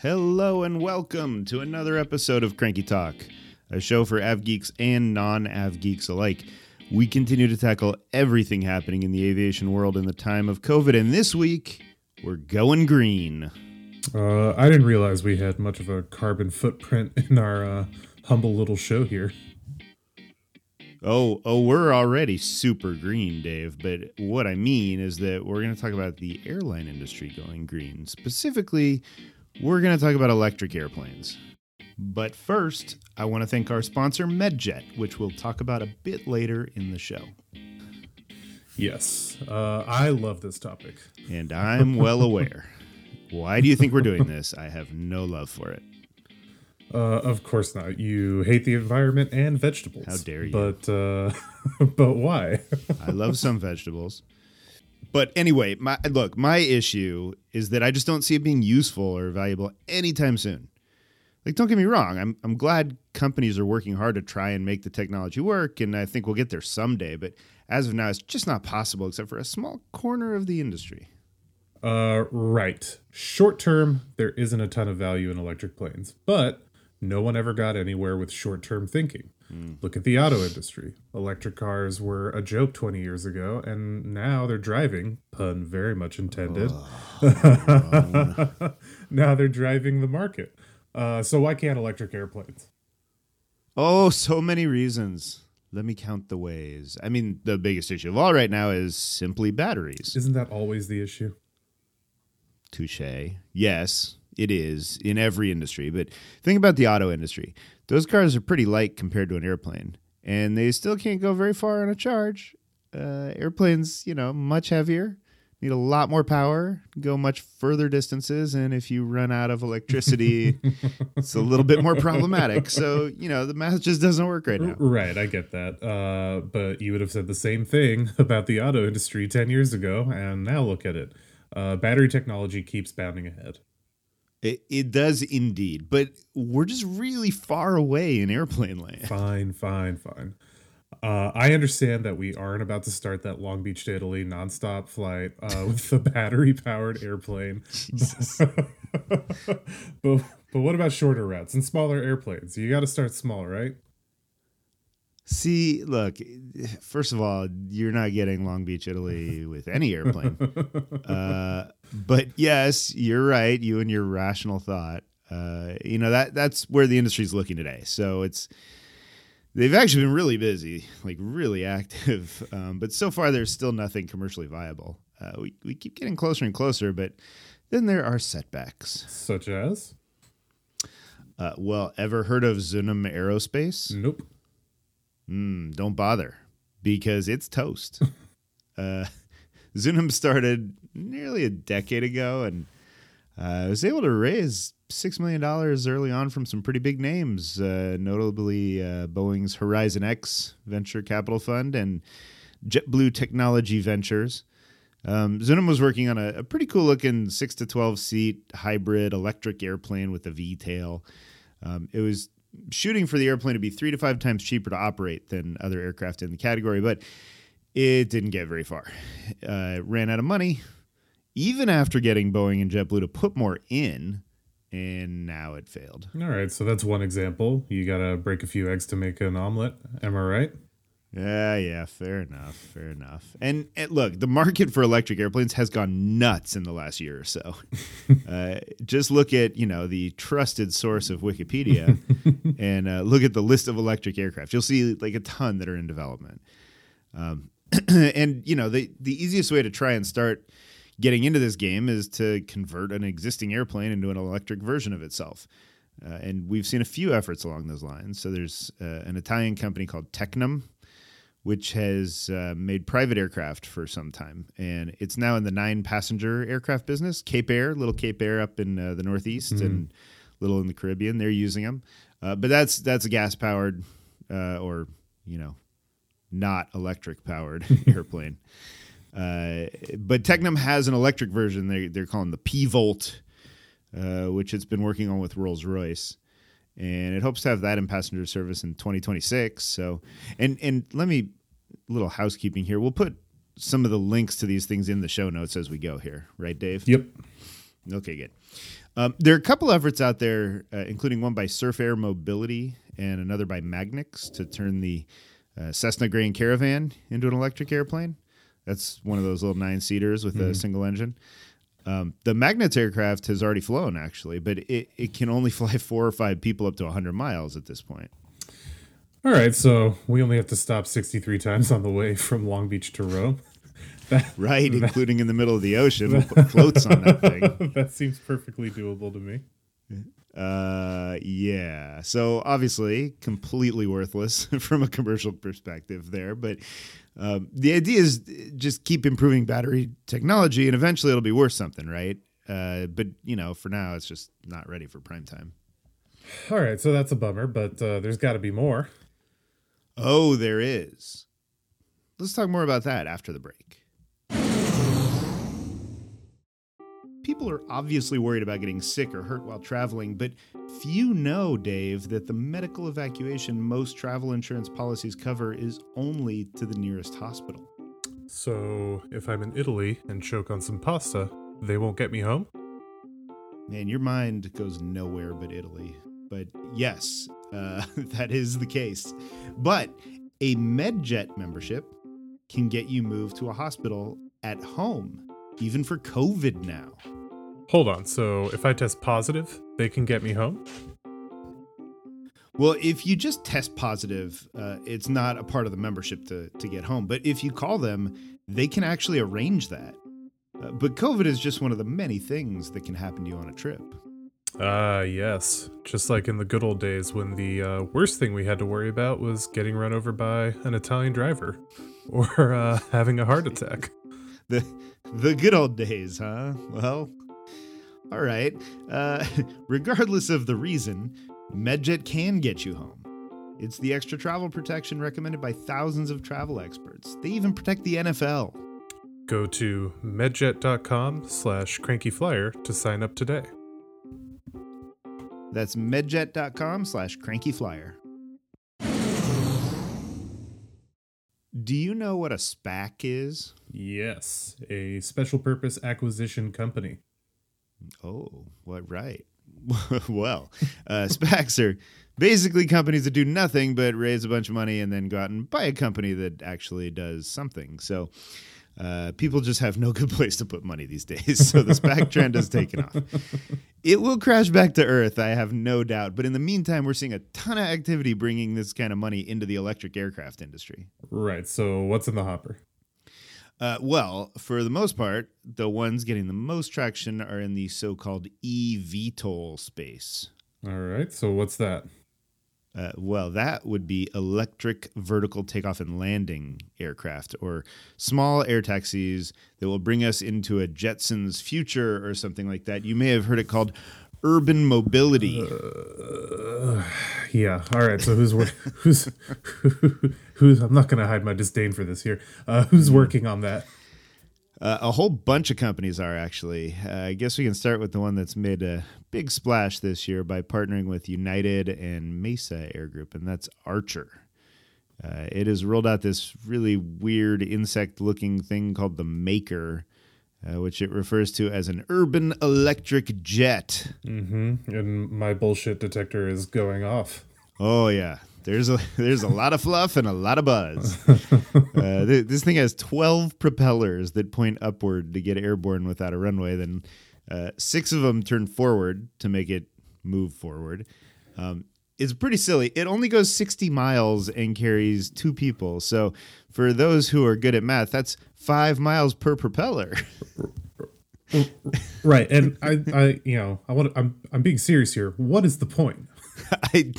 Hello and welcome to another episode of Cranky Talk, a show for av geeks and non av geeks alike. We continue to tackle everything happening in the aviation world in the time of COVID, and this week we're going green. Uh, I didn't realize we had much of a carbon footprint in our uh, humble little show here. Oh, oh, we're already super green, Dave. But what I mean is that we're going to talk about the airline industry going green. Specifically, we're going to talk about electric airplanes. But first, I want to thank our sponsor, MedJet, which we'll talk about a bit later in the show. Yes, uh, I love this topic. And I'm well aware. Why do you think we're doing this? I have no love for it. Uh, of course not. You hate the environment and vegetables. How dare you. But uh, but why? I love some vegetables. But anyway, my look, my issue is that I just don't see it being useful or valuable anytime soon. Like don't get me wrong, I'm I'm glad companies are working hard to try and make the technology work and I think we'll get there someday, but as of now it's just not possible except for a small corner of the industry. Uh, right. Short term, there isn't a ton of value in electric planes, but no one ever got anywhere with short term thinking. Mm. Look at the auto industry. Electric cars were a joke 20 years ago, and now they're driving, pun very much intended. Oh, now they're driving the market. Uh, so why can't electric airplanes? Oh, so many reasons. Let me count the ways. I mean, the biggest issue of all right now is simply batteries. Isn't that always the issue? Touche. Yes, it is in every industry. But think about the auto industry. Those cars are pretty light compared to an airplane, and they still can't go very far on a charge. Uh, airplanes, you know, much heavier, need a lot more power, go much further distances, and if you run out of electricity, it's a little bit more problematic. So, you know, the math just doesn't work right now. Right, I get that. Uh, but you would have said the same thing about the auto industry 10 years ago, and now look at it. Uh, battery technology keeps bounding ahead. It, it does indeed, but we're just really far away in airplane land. Fine, fine, fine. Uh, I understand that we aren't about to start that Long Beach to Italy nonstop flight uh, with the battery powered airplane. but, but what about shorter routes and smaller airplanes? You got to start small, right? See, look, first of all, you're not getting Long Beach, Italy with any airplane. uh, but yes, you're right. You and your rational thought. Uh, you know that that's where the industry's looking today. So it's they've actually been really busy, like really active. Um, but so far, there's still nothing commercially viable. Uh, we we keep getting closer and closer, but then there are setbacks, such as. Uh, well, ever heard of Zunum Aerospace? Nope. Mm, don't bother because it's toast. uh, Zunum started nearly a decade ago and uh, was able to raise $6 million early on from some pretty big names, uh, notably uh, Boeing's Horizon X Venture Capital Fund and JetBlue Technology Ventures. Um, Zunum was working on a, a, pretty cool looking 6 to 12 seat hybrid electric airplane with a V tail. Um, it was shooting for the airplane to be three to five times cheaper to operate than other aircraft in the category, but it didn't get very far. Uh, ran out of money, even after getting Boeing and JetBlue to put more in, and now it failed. All right, so that's one example. You got to break a few eggs to make an omelet. Am I right? Yeah, yeah, fair enough, fair enough. And, and, look, the market for electric airplanes has gone nuts in the last year or so. uh, just look at you know the trusted source of Wikipedia, and uh, look at the list of electric aircraft. You'll see like a ton that are in development. Um, and you know the the easiest way to try and start getting into this game is to convert an existing airplane into an electric version of itself. Uh, and we've seen a few efforts along those lines. So there's uh, an Italian company called Tecnam which has uh, made private aircraft for some time, and it's now in the nine passenger aircraft business. Cape Air, little Cape Air up in uh, the Northeast, mm-hmm. and little in the Caribbean, they're using them. Uh, but that's that's a gas powered uh, or you know not electric powered airplane. Uh, but Tecnam has an electric version. They they're calling the P Volt, uh, which it's been working on with Rolls Royce and it hopes to have that in passenger service in 2026. So, and and let me little housekeeping here. We'll put some of the links to these things in the show notes as we go here, right, Dave? Yep. Okay, good. Um, there are a couple efforts out there, uh, including one by Surf Air Mobility and another by magniX to turn the uh, Cessna Grand Caravan into an electric airplane. That's one of those little nine seaters with a single engine. Um, the magniX aircraft has already flown, actually, but it, it can only fly four or five people up to 100 miles at this point. All right, so we only have to stop 63 times on the way from Long Beach to Rome. That, Right, including in the middle of the ocean. We'll put floats on that thing. that seems perfectly doable to me. Uh, yeah. So obviously, completely worthless from a commercial perspective there. But um, the idea is just keep improving battery technology, and eventually it'll be worth something, right? Uh, but you know, for now, it's just not ready for prime time. All right, so that's a bummer, but uh, there's got to be more. Oh, there is. Let's talk more about that after the break. People are obviously worried about getting sick or hurt while traveling, but few know, Dave, that the medical evacuation most travel insurance policies cover is only to the nearest hospital. So if I'm in Italy and choke on some pasta, they won't get me home? Man, your mind goes nowhere but Italy. But yes, uh, that is the case. But a MedJet membership can get you moved to a hospital at home, even for COVID now. Hold on, so if I test positive, they can get me home? Well, if you just test positive, uh, it's not a part of the membership to, to get home. But if you call them, they can actually arrange that. Uh, but COVID is just one of the many things that can happen to you on a trip. Ah, yes. Just like in the good old days when the uh, worst thing we had to worry about was getting run over by an Italian driver or uh, having a heart attack. The the good old days, huh? Well, all right. Uh, regardless of the reason, MedJet can get you home. It's the extra travel protection recommended by thousands of travel experts. They even protect the NFL. Go to medjet.com slash crankyflier to sign up today. That's medjet.com slash crankyflier. Do you know what a SPAC is? Yes, a special purpose acquisition company. Oh, what right. well, uh, SPACs are basically companies that do nothing but raise a bunch of money and then go out and buy a company that actually does something. So uh, people just have no good place to put money these days. So the SPAC trend has taken off. It will crash back to earth, I have no doubt. But in the meantime, we're seeing a ton of activity bringing this kind of money into the electric aircraft industry. Right, so what's in the hopper? Uh, well, for the most part, the ones getting the most traction are in the so-called eVTOL space. All right, so what's that? Uh, well, that would be electric vertical takeoff and landing aircraft or small air taxis that will bring us into a Jetsons future or something like that. You may have heard it called urban mobility. Uh, yeah. All right. So who's wor- who's who's? I'm not going to hide my disdain for this here. Uh, who's working on that? Uh, a whole bunch of companies are actually. Uh, I guess we can start with the one that's made a big splash this year by partnering with United and Mesa Air Group, and that's Archer. Uh, it has rolled out this really weird insect looking thing called the Maker, uh, which it refers to as an urban electric jet. Mm-hmm. And my bullshit detector is going off. Oh, yeah. There's a there's a lot of fluff and a lot of buzz. Uh, th- this thing has 12 propellers that point upward to get airborne without a runway. Then uh, six of them turn forward to make it move forward. Um, it's pretty silly. It only goes 60 miles and carries two people. So for those who are good at math, that's five miles per propeller. Right. And I, I, you know, I want. I'm, I'm being serious here. What is the point? I,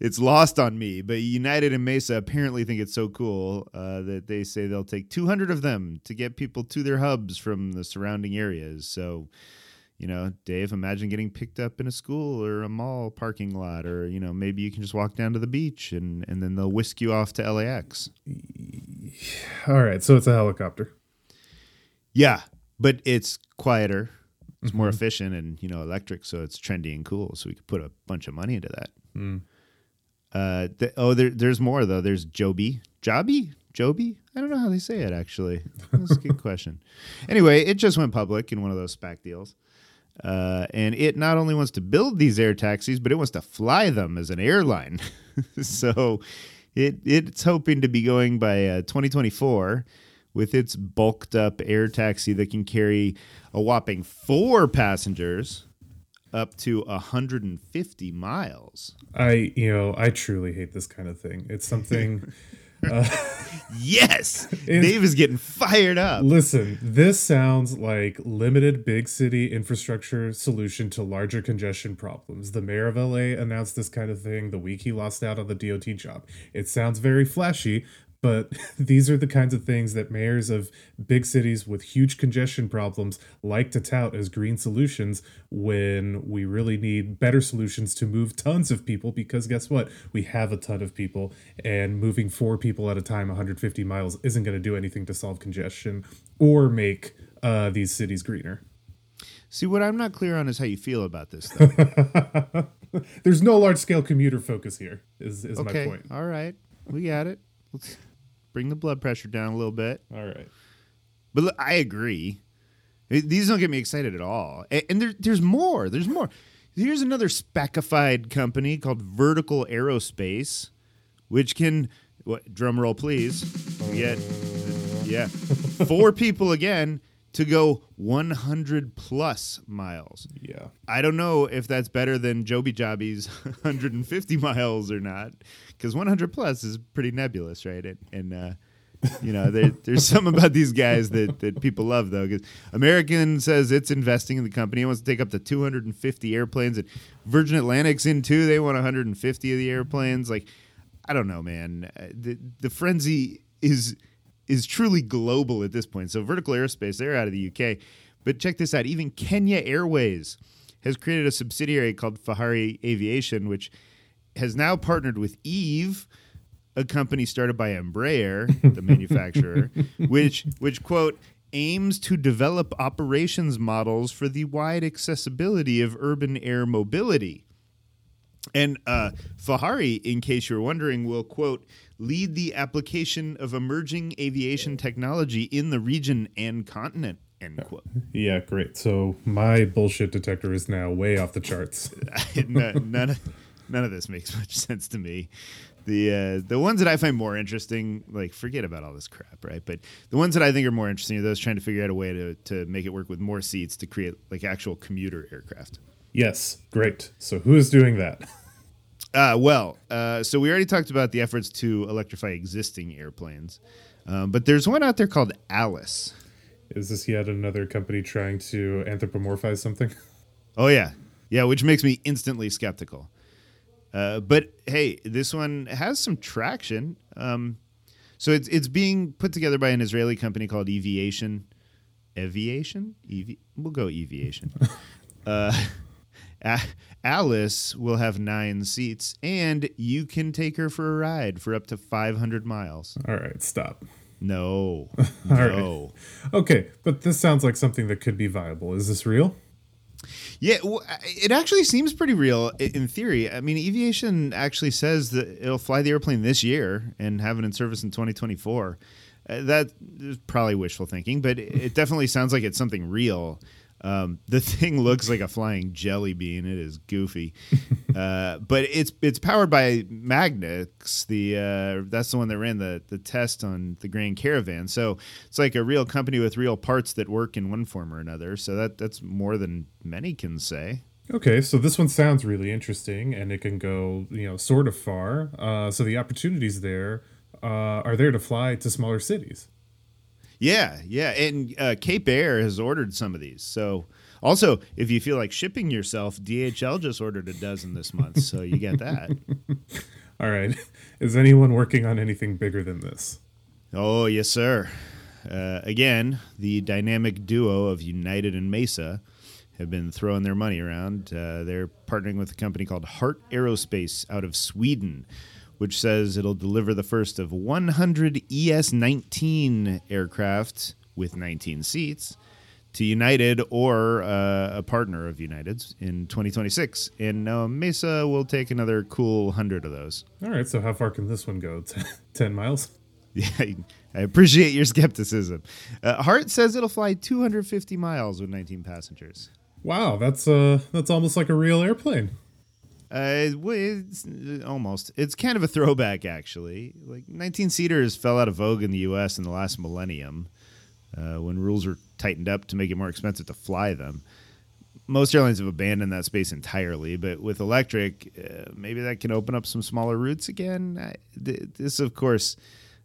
it's lost on me, but United and Mesa apparently think it's so cool uh, that they say they'll take 200 of them to get people to their hubs from the surrounding areas. So, you know, Dave, imagine getting picked up in a school or a mall parking lot, or you know, maybe you can just walk down to the beach and and then they'll whisk you off to LAX. All right. So it's a helicopter. Yeah, but it's quieter. It's more efficient and you know electric, so it's trendy and cool. So we could put a bunch of money into that. Mm. Uh, th- oh, there, there's more though. There's Joby, Joby, Joby. I don't know how they say it actually. That's a good question. Anyway, it just went public in one of those SPAC deals. Uh, and it not only wants to build these air taxis, but it wants to fly them as an airline. so it it's hoping to be going by uh, 2024 with its bulked up air taxi that can carry a whopping four passengers up to 150 miles. I, you know, I truly hate this kind of thing. It's something. uh, yes, Dave is getting fired up. Listen, this sounds like limited big city infrastructure solution to larger congestion problems. The mayor of LA announced this kind of thing the week he lost out on the DOT job. It sounds very flashy, but these are the kinds of things that mayors of big cities with huge congestion problems like to tout as green solutions when we really need better solutions to move tons of people because guess what? We have a ton of people and moving four people at a time 150 miles isn't going to do anything to solve congestion or make uh, these cities greener. See what i'm not clear on is how you feel about this though. There's no large scale commuter focus here is, is okay. my point. all right. We got it Let's bring the blood pressure down a little bit. All right. But look, I agree. These don't get me excited at all. And there, there's more. There's more. Here's another specified company called Vertical Aerospace, which can, what, drum roll please, get, yeah, four people again to go 100 plus miles. Yeah. I don't know if that's better than Joby Jobby's 150 miles or not, because 100 plus is pretty nebulous, right? And, and uh, you know, there, there's something about these guys that, that people love, though. Because American says it's investing in the company. It wants to take up to 250 airplanes. And Virgin Atlantic's in too. They want 150 of the airplanes. Like, I don't know, man. Uh, the, the frenzy is is truly global at this point. So Vertical Aerospace, they're out of the UK. But check this out. Even Kenya Airways has created a subsidiary called Fahari Aviation, which has now partnered with Eve, a company started by Embraer, the manufacturer, which which quote aims to develop operations models for the wide accessibility of urban air mobility. And uh, Fahari, in case you're wondering, will quote lead the application of emerging aviation technology in the region and continent. End quote. Yeah, great. So my bullshit detector is now way off the charts. none, none, of, none of this makes much sense to me. The uh, the ones that I find more interesting, like forget about all this crap, right? But the ones that I think are more interesting are those trying to figure out a way to to make it work with more seats to create like actual commuter aircraft. Yes, great. So who is doing that? Uh, well, uh, so we already talked about the efforts to electrify existing airplanes, um, but there's one out there called Alice. Is this yet another company trying to anthropomorphize something? Oh yeah, yeah, which makes me instantly skeptical. Uh, but hey, this one has some traction. Um, so it's it's being put together by an Israeli company called Eviation. Eviation? Evi- we'll go Eviation. Alice will have nine seats, and you can take her for a ride for up to 500 miles. All right, stop. No. no. Right. Okay, but this sounds like something that could be viable. Is this real? Yeah, well, it actually seems pretty real in theory. I mean, Eviation actually says that it'll fly the airplane this year and have it in service in 2024. Uh, that is probably wishful thinking, but it definitely sounds like it's something real. Um, the thing looks like a flying jelly bean. It is goofy, uh, but it's it's powered by magniX. The uh, that's the one that ran the the test on the Grand Caravan. So it's like a real company with real parts that work in one form or another. So that that's more than many can say. Okay, so this one sounds really interesting, and it can go you know sort of far. Uh, so the opportunities there uh, are there to fly to smaller cities. Yeah, yeah, and uh, Cape Air has ordered some of these. So, also, if you feel like shipping yourself, DHL just ordered a dozen this month, so you get that. All right, is anyone working on anything bigger than this? Oh yes, sir. Uh, again, the dynamic duo of United and Mesa have been throwing their money around. Uh, they're partnering with a company called Heart Aerospace out of Sweden which says it'll deliver the first of 100 ES 19 aircraft with 19 seats to United or uh, a partner of United's in 2026. And uh, Mesa will take another cool 100 of those. All right, so how far can this one go? 10 miles? Yeah, I appreciate your skepticism. Uh, Heart says it'll fly 250 miles with 19 passengers. Wow, that's uh that's almost like a real airplane. Uh, it's almost. It's kind of a throwback, actually. Like 19 seaters fell out of vogue in the U.S. in the last millennium uh, when rules were tightened up to make it more expensive to fly them. Most airlines have abandoned that space entirely, but with electric, uh, maybe that can open up some smaller routes again. I, th- this, of course,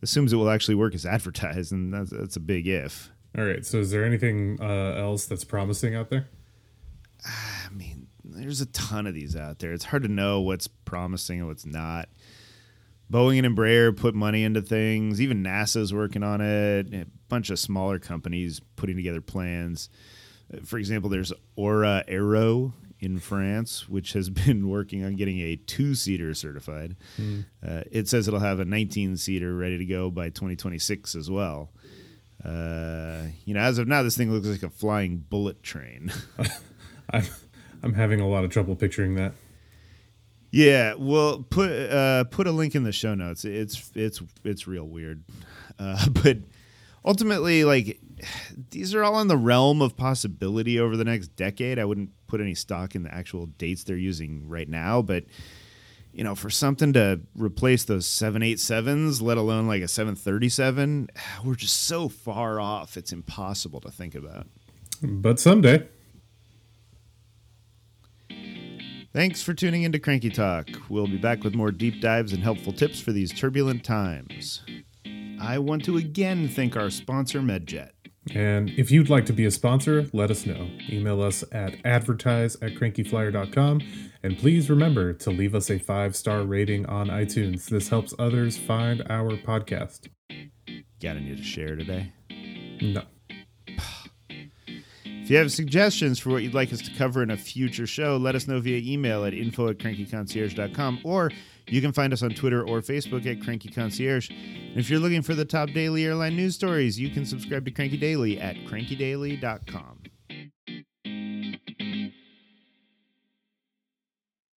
assumes it will actually work as advertised, and that's, that's a big if. All right. So, is there anything uh, else that's promising out there? I mean, there's a ton of these out there. It's hard to know what's promising and what's not. Boeing and Embraer put money into things. Even NASA's working on it. A bunch of smaller companies putting together plans. For example, there's Aura Aero in France, which has been working on getting a two seater certified. Mm. Uh, it says it'll have a 19 seater ready to go by 2026 as well. Uh, you know, as of now, this thing looks like a flying bullet train. I'm, I'm having a lot of trouble picturing that. Yeah, well, put uh, put a link in the show notes. It's it's it's real weird, uh, but ultimately, like these are all in the realm of possibility over the next decade. I wouldn't put any stock in the actual dates they're using right now, but you know, for something to replace those 787s, let alone like a 737, we're just so far off. It's impossible to think about. But someday. Thanks for tuning into Cranky Talk. We'll be back with more deep dives and helpful tips for these turbulent times. I want to again thank our sponsor, MedJet. And if you'd like to be a sponsor, let us know. Email us at advertise at crankyflier.com. And please remember to leave us a five star rating on iTunes. This helps others find our podcast. Got any to share today? No. If you have suggestions for what you'd like us to cover in a future show, let us know via email at info at crankyconcierge.com or you can find us on Twitter or Facebook at Cranky Concierge. And if you're looking for the top daily airline news stories, you can subscribe to Cranky Daily at crankydaily.com.